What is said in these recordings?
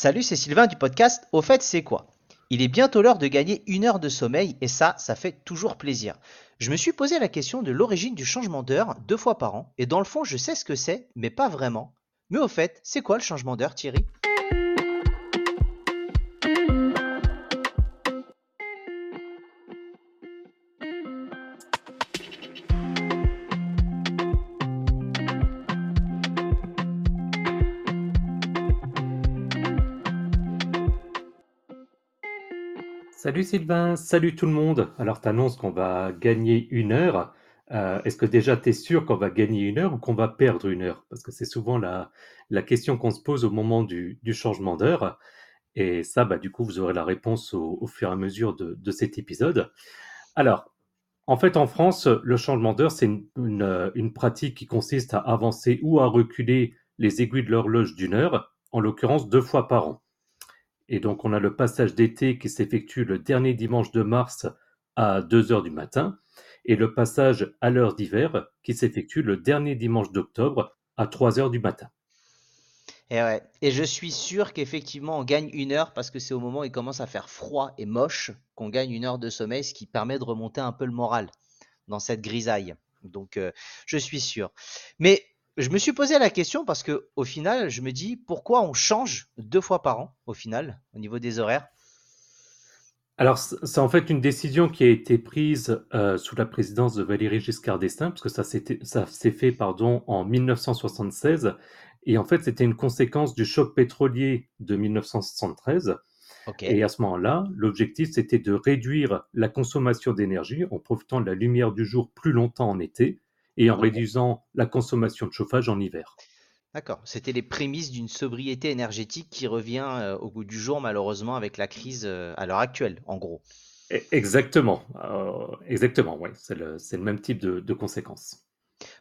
Salut, c'est Sylvain du podcast Au fait, c'est quoi? Il est bientôt l'heure de gagner une heure de sommeil et ça, ça fait toujours plaisir. Je me suis posé la question de l'origine du changement d'heure deux fois par an et dans le fond, je sais ce que c'est, mais pas vraiment. Mais au fait, c'est quoi le changement d'heure, Thierry? Salut Sylvain, salut tout le monde. Alors, tu annonces qu'on va gagner une heure. Euh, est-ce que déjà tu es sûr qu'on va gagner une heure ou qu'on va perdre une heure? Parce que c'est souvent la, question qu'on se pose au moment du, changement d'heure. Et ça, bah, du coup, vous aurez la réponse au, fur et à mesure de, cet épisode. Alors, en fait, en France, le changement d'heure, c'est une pratique qui consiste à avancer ou à reculer les aiguilles de l'horloge d'une heure, en l'occurrence deux fois par an. Et donc, on a le passage d'été qui s'effectue le dernier dimanche de mars à 2 heures du matin et le passage à l'heure d'hiver qui s'effectue le dernier dimanche d'octobre à 3 heures du matin. Et, ouais. et je suis sûr qu'effectivement on gagne une heure parce que c'est au moment où il commence à faire froid et moche qu'on gagne une heure de sommeil, ce qui permet de remonter un peu le moral dans cette grisaille. Donc euh, je suis sûr. Mais je me suis posé la question parce que au final, je me dis pourquoi on change deux fois par an au final au niveau des horaires? Alors, c'est en fait une décision qui a été prise euh, sous la présidence de Valéry Giscard d'Estaing, parce que ça s'est fait pardon, en 1976. Et en fait, c'était une conséquence du choc pétrolier de 1973. Okay. Et à ce moment-là, l'objectif, c'était de réduire la consommation d'énergie en profitant de la lumière du jour plus longtemps en été et en réduisant la consommation de chauffage en hiver. D'accord. C'était les prémices d'une sobriété énergétique qui revient euh, au goût du jour, malheureusement, avec la crise euh, à l'heure actuelle, en gros. E, exactement. Euh, exactement, oui. C'est le, le, même type de, de, conséquences.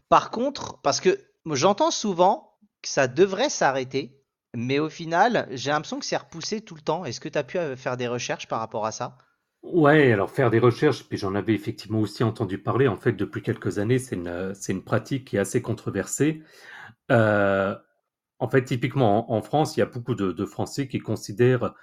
Par contre, parce que j'entends souvent que ça devrait s'arrêter, mais au final, j'ai l'impression que c'est repoussé tout le temps. Est-ce que tu as pu faire des recherches par rapport à ça? Ouais, alors faire des recherches, puis j'en avais effectivement aussi entendu parler. En fait, depuis quelques années, c'est une, c'est une pratique qui est assez controversée. Euh, en fait, typiquement en, en, France, il y a beaucoup de, de Français qui considèrent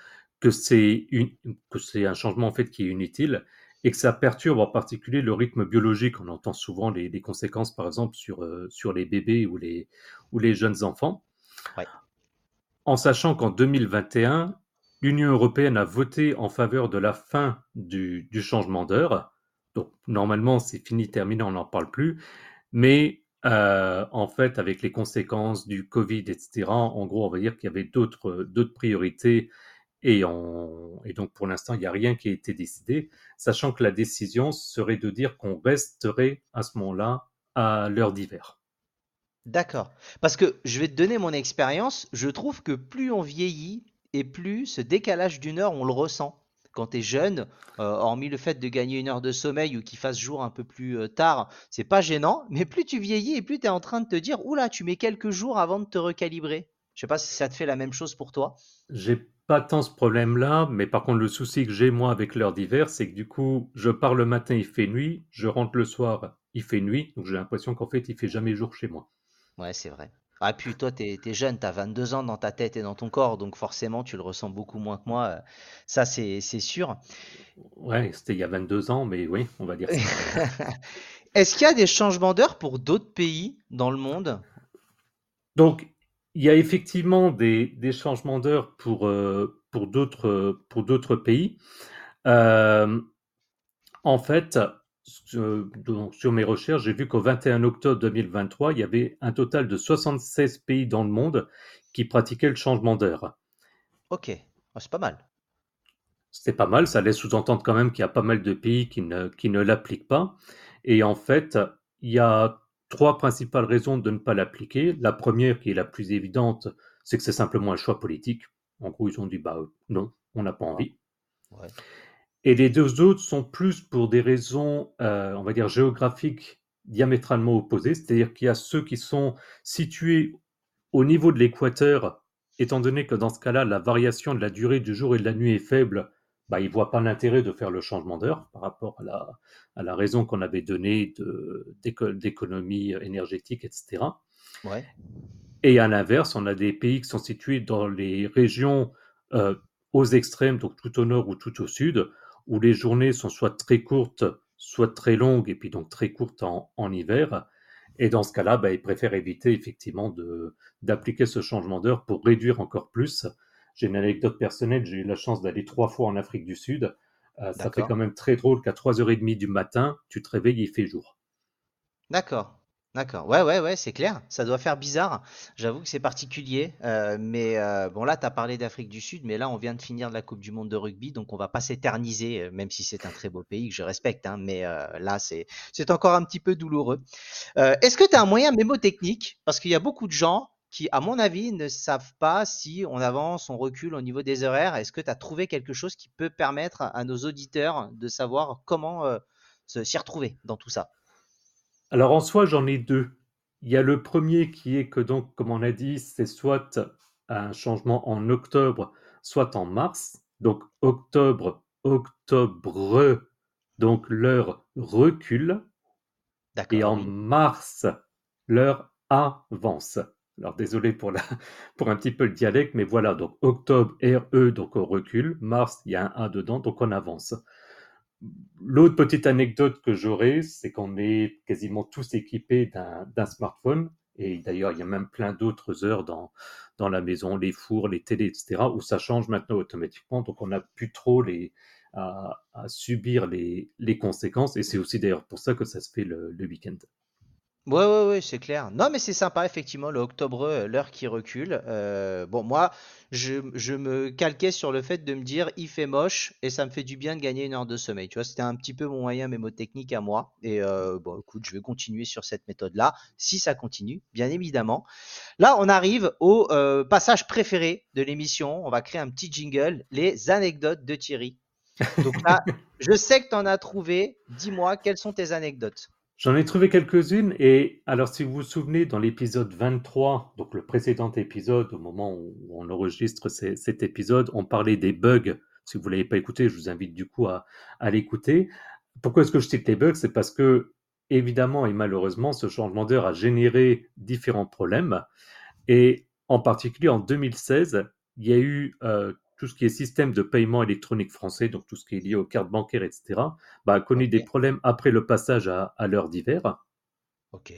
que c'est une, que c'est un changement en fait qui est inutile et que ça perturbe en particulier le rythme biologique. On entend souvent les, les conséquences, par exemple, sur, euh, sur les bébés ou les, ou les jeunes enfants. Ouais. En sachant qu'en 2021, l'Union européenne a voté en faveur de la fin du, changement d'heure. Donc normalement, c'est fini, terminé, on n'en parle plus. Mais euh, en fait, avec les conséquences du Covid, etc., en gros, on va dire qu'il y avait d'autres priorités. Et donc pour l'instant, il n'y a rien qui a été décidé, sachant que la décision serait de dire qu'on resterait à ce moment-là à l'heure d'hiver. D'accord. Parce que je vais te donner mon expérience. Je trouve que plus on vieillit, et plus ce décalage d'une heure, on le ressent. Quand tu es jeune, euh, hormis le fait de gagner une heure de sommeil ou qu'il fasse jour un peu plus euh, tard, c'est pas gênant, mais plus tu vieillis et plus tu es en train de te dire oula, tu mets quelques jours avant de te recalibrer. Je sais pas si ça te fait la même chose pour toi. J'ai pas tant ce problème-là, mais par contre, le souci que j'ai moi avec l'heure d'hiver, c'est que du coup, je pars le matin, il fait nuit, je rentre le soir, il fait nuit, donc j'ai l'impression qu'en fait, il fait jamais jour chez moi. Ouais, c'est vrai. Ah, puis toi, tu es, jeune, tu as 22 ans dans ta tête et dans ton corps, donc forcément, tu le ressens beaucoup moins que moi. Ça, c'est sûr. Ouais, c'était il y a 22 ans, mais oui, on va dire ça. Est-ce qu'il y a des changements d'heure pour d'autres pays dans le monde? Donc, il y a effectivement des, des changements d'heure pour, euh, pour d'autres pays. Euh, en fait, donc, sur mes recherches, j'ai vu qu'au 21 octobre 2023, il y avait un total de 76 pays dans le monde qui pratiquaient le changement d'heure. Ok, oh, c'est pas mal. C'est pas mal, ça laisse sous-entendre quand même qu'il y a pas mal de pays qui ne, qui ne l'appliquent pas. Et en fait, il y a trois principales raisons de ne pas l'appliquer. La première, qui est la plus évidente, c'est que c'est simplement un choix politique. En gros, ils ont dit, bah non, on n'a pas envie. Ouais. Et les deux autres sont plus pour des raisons, euh, on va dire, géographiques diamétralement opposées, c'est-à-dire qu'il y a ceux qui sont situés au niveau de l'équateur, étant donné que dans ce cas-là, la variation de la durée du jour et de la nuit est faible, bah, ils ne voient pas l'intérêt de faire le changement d'heure par rapport à la, à la raison qu'on avait donnée d'économie énergétique, etc. Ouais. Et à l'inverse, on a des pays qui sont situés dans les régions euh, aux extrêmes, donc tout au nord ou tout au sud, où les journées sont soit très courtes, soit très longues, et puis donc très courtes en, hiver. Et dans ce cas-là, bah, ils préfèrent éviter effectivement d'appliquer ce changement d'heure pour réduire encore plus. J'ai une anecdote personnelle, j'ai eu la chance d'aller trois fois en Afrique du Sud. Euh, ça fait quand même très drôle qu'à 3h30 du matin, tu te réveilles, il fait jour. D'accord. D'accord. Ouais, ouais, ouais, c'est clair. Ça doit faire bizarre. J'avoue que c'est particulier. Euh, mais euh, bon, là, tu as parlé d'Afrique du Sud, mais là, on vient de finir la Coupe du Monde de rugby, donc on va pas s'éterniser, euh, même si c'est un très beau pays que je respecte. Hein, mais là, c'est c'est encore un petit peu douloureux. Est-ce que tu as un moyen mémotechnique? Parce qu'il y a beaucoup de gens qui, à mon avis, ne savent pas si on avance, on recule au niveau des horaires. Est-ce que tu as trouvé quelque chose qui peut permettre à nos auditeurs de savoir comment s'y retrouver dans tout ça? Alors en soi, j'en ai deux. Il y a le premier qui est que donc, comme on a dit, c'est soit un changement en octobre, soit en mars. Donc octobre, octobre, donc l'heure recule. Et en mars, l'heure avance. Alors désolé pour, la, pour un petit peu le dialecte, mais voilà, donc octobre, RE, donc on recule. Mars, il y a un A dedans, donc on avance. L'autre petite anecdote que j'aurais, c'est qu'on est quasiment tous équipés d'un smartphone. Et d'ailleurs, il y a même plein d'autres heures dans, dans la maison, les fours, les télés, etc., où ça change maintenant automatiquement. Donc, on n'a plus trop les, à, subir les, les, conséquences. Et c'est aussi d'ailleurs pour ça que ça se fait le, le week-end. Ouais, ouais, ouais, c'est clair. Non, mais c'est sympa, effectivement, le octobre, euh, l'heure qui recule. Euh, bon, moi, je, je me calquais sur le fait de me dire, il fait moche et ça me fait du bien de gagner une heure de sommeil. Tu vois, c'était un petit peu mon moyen mémotechnique à moi. Et euh, bon, écoute, je vais continuer sur cette méthode-là, si ça continue, bien évidemment. Là, on arrive au passage préféré de l'émission. On va créer un petit jingle, les anecdotes de Thierry. Donc là, je sais que tu en as trouvé. Dis-moi, quelles sont tes anecdotes? J'en ai trouvé quelques-unes et alors si vous vous souvenez dans l'épisode 23, donc le précédent épisode, au moment où on enregistre cet épisode, on parlait des bugs. Si vous ne l'avez pas écouté, je vous invite du coup à, l'écouter. Pourquoi est-ce que je cite les bugs? C'est parce que évidemment et malheureusement, ce changement d'heure a généré différents problèmes et en particulier en 2016, il y a eu euh, tout ce qui est système de paiement électronique français, donc tout ce qui est lié aux cartes bancaires, etc., bah, a connu des problèmes après le passage à, l'heure d'hiver. Ok.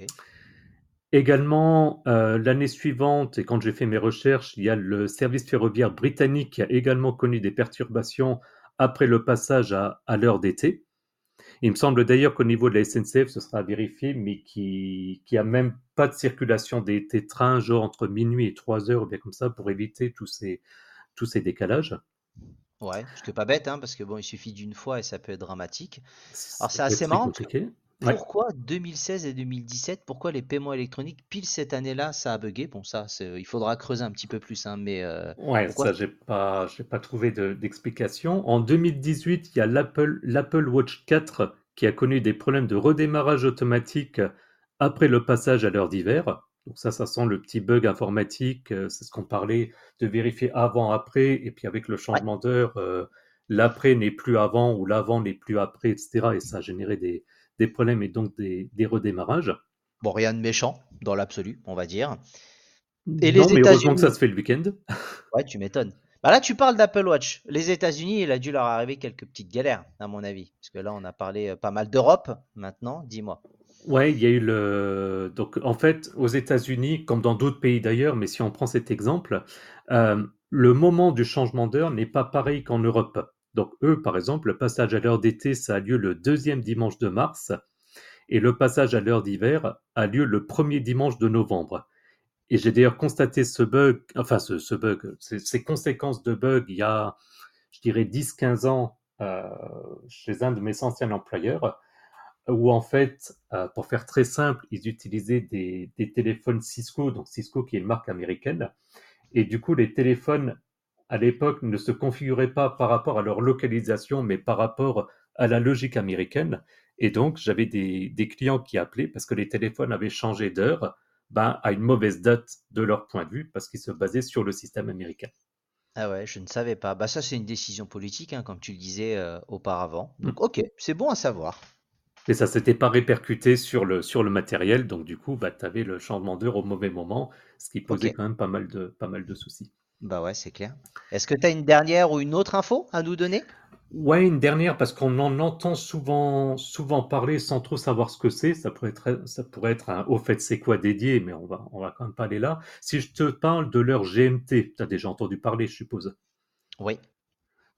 Également, euh, l'année suivante, et quand j'ai fait mes recherches, il y a le service ferroviaire britannique qui a également connu des perturbations après le passage à, l'heure d'été. Il me semble d'ailleurs qu'au niveau de la SNCF, ce sera vérifié, mais qui, qui a même pas de circulation des, des, trains, genre entre minuit et 3 heures, ou bien comme ça, pour éviter tous ces, tous ces décalages. Ouais, ce qui pas bête, hein, parce que bon, il suffit d'une fois et ça peut être dramatique. Alors c'est assez marrant. Pourquoi 2016 et 2017 Pourquoi les paiements électroniques pile cette année-là ça a bugué? Bon ça, il faudra creuser un petit peu plus, hein, mais. Euh, ouais, ça j'ai pas, j'ai pas trouvé d'explication. en 2018, il y a l'Apple, l'Apple Watch 4 qui a connu des problèmes de redémarrage automatique après le passage à l'heure d'hiver. Donc ça, ça sent le petit bug informatique. Euh, c'est ce qu'on parlait de vérifier avant, après. Et puis avec le changement d'heure, euh, l'après n'est plus avant ou l'avant n'est plus après, etc. Et ça a généré des, problèmes et donc des, redémarrages. Bon, rien de méchant dans l'absolu, on va dire. Et non, mais heureusement que ça se fait le week-end. ouais, tu m'étonnes. Bah là, tu parles d'Apple Watch. Les États-Unis, il a dû leur arriver quelques petites galères, à mon avis. Parce que là, on a parlé euh, pas mal d'Europe. Maintenant, dis-moi. Ouais, il y a eu le. Donc, en fait, aux États-Unis, comme dans d'autres pays d'ailleurs, mais si on prend cet exemple, euh, le moment du changement d'heure n'est pas pareil qu'en Europe. Donc, eux, par exemple, le passage à l'heure d'été, ça a lieu le deuxième dimanche de mars, et le passage à l'heure d'hiver a lieu le premier dimanche de novembre. Et j'ai d'ailleurs constaté ce bug, enfin, ce, bug, ces, conséquences de bug il y a, je dirais, 10-15 ans euh, chez un de mes anciens employeurs où en fait, euh, pour faire très simple, ils utilisaient des, téléphones Cisco, donc Cisco qui est une marque américaine, et du coup les téléphones à l'époque ne se configuraient pas par rapport à leur localisation, mais par rapport à la logique américaine. Et donc j'avais des, clients qui appelaient parce que les téléphones avaient changé d'heure ben, à une mauvaise date de leur point de vue parce qu'ils se basaient sur le système américain. Ah ouais, je ne savais pas. Bah ça c'est une décision politique, hein, comme tu le disais euh, auparavant. Donc mm. ok, c'est bon à savoir. Mais ça s'était pas répercuté sur le, sur le matériel, donc du coup, bah, tu avais le changement d'heure au mauvais moment, ce qui posait quand même pas mal de, pas mal de soucis. Bah ouais, c'est clair. Est-ce que tu as une dernière ou une autre info à nous donner? Ouais, une dernière, parce qu'on en entend souvent, souvent parler sans trop savoir ce que c'est. Ça pourrait être, ça pourrait être un au fait c'est quoi dédié, mais on va, on va quand même pas aller là. Si je te parle de leur GMT, tu as déjà entendu parler, je suppose? Oui.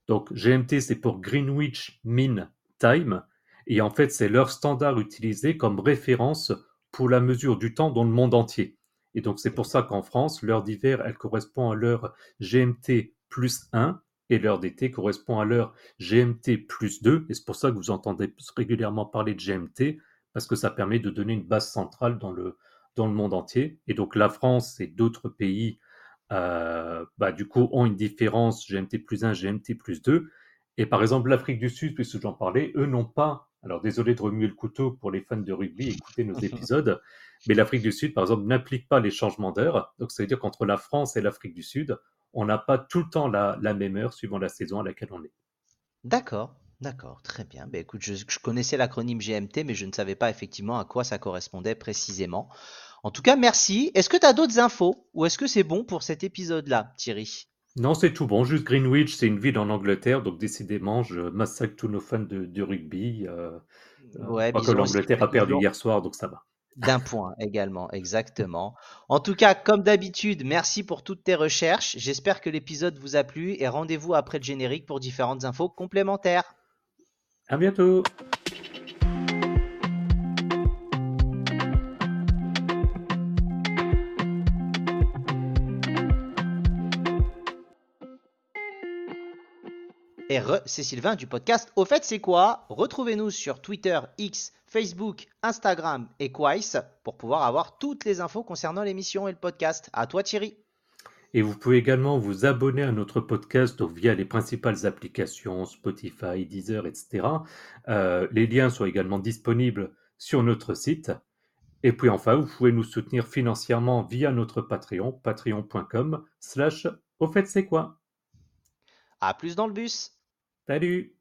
Donc GMT, c'est pour Greenwich Mean Time. Et en fait, c'est leur standard utilisé comme référence pour la mesure du temps dans le monde entier. Et donc, c'est pour ça qu'en France, l'heure d'hiver, elle correspond à l'heure GMT plus 1 et l'heure d'été correspond à l'heure GMT plus 2. Et c'est pour ça que vous entendez régulièrement parler de GMT, parce que ça permet de donner une base centrale dans le, dans le monde entier. Et donc, la France et d'autres pays, euh, bah, du coup, ont une différence GMT plus 1, GMT plus 2. Et par exemple, l'Afrique du Sud, puisque j'en parlais, eux n'ont pas alors désolé de remuer le couteau pour les fans de rugby, écoutez nos épisodes, mais l'Afrique du Sud, par exemple, n'applique pas les changements d'heure. Donc ça veut dire qu'entre la France et l'Afrique du Sud, on n'a pas tout le temps la, même heure suivant la saison à laquelle on est. D'accord, d'accord, très bien. Ben, écoute, je, connaissais l'acronyme GMT, mais je ne savais pas effectivement à quoi ça correspondait précisément. En tout cas, merci. Est-ce que tu as d'autres infos ou est-ce que c'est bon pour cet épisode-là, Thierry? Non, c'est tout bon. Juste Greenwich, c'est une ville en Angleterre, donc décidément, je massacre tous nos fans de, rugby. Euh, euh que l'Angleterre a perdu hier soir, donc ça va. D'un point également, exactement. En tout cas, comme d'habitude, merci pour toutes tes recherches. J'espère que l'épisode vous a plu et rendez-vous après le générique pour différentes infos complémentaires. À bientôt. Et c'est Sylvain du podcast Au fait, c'est quoi? Retrouvez-nous sur Twitter, X, Facebook, Instagram et Quais pour pouvoir avoir toutes les infos concernant l'émission et le podcast. À toi, Thierry. Et vous pouvez également vous abonner à notre podcast via les principales applications Spotify, Deezer, etc. Euh, les liens sont également disponibles sur notre site. Et puis enfin, vous pouvez nous soutenir financièrement via notre Patreon, patreon.com slash au fait c'est quoi? À plus dans le bus Salut